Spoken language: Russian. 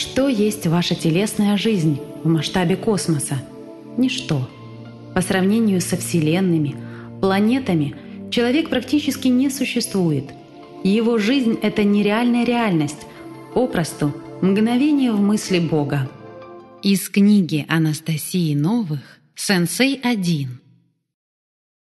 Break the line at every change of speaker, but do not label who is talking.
Что есть ваша телесная жизнь в масштабе космоса? Ничто. По сравнению со Вселенными, планетами, человек практически не существует. Его жизнь — это нереальная реальность, попросту мгновение в мысли Бога. Из книги Анастасии Новых «Сенсей 1»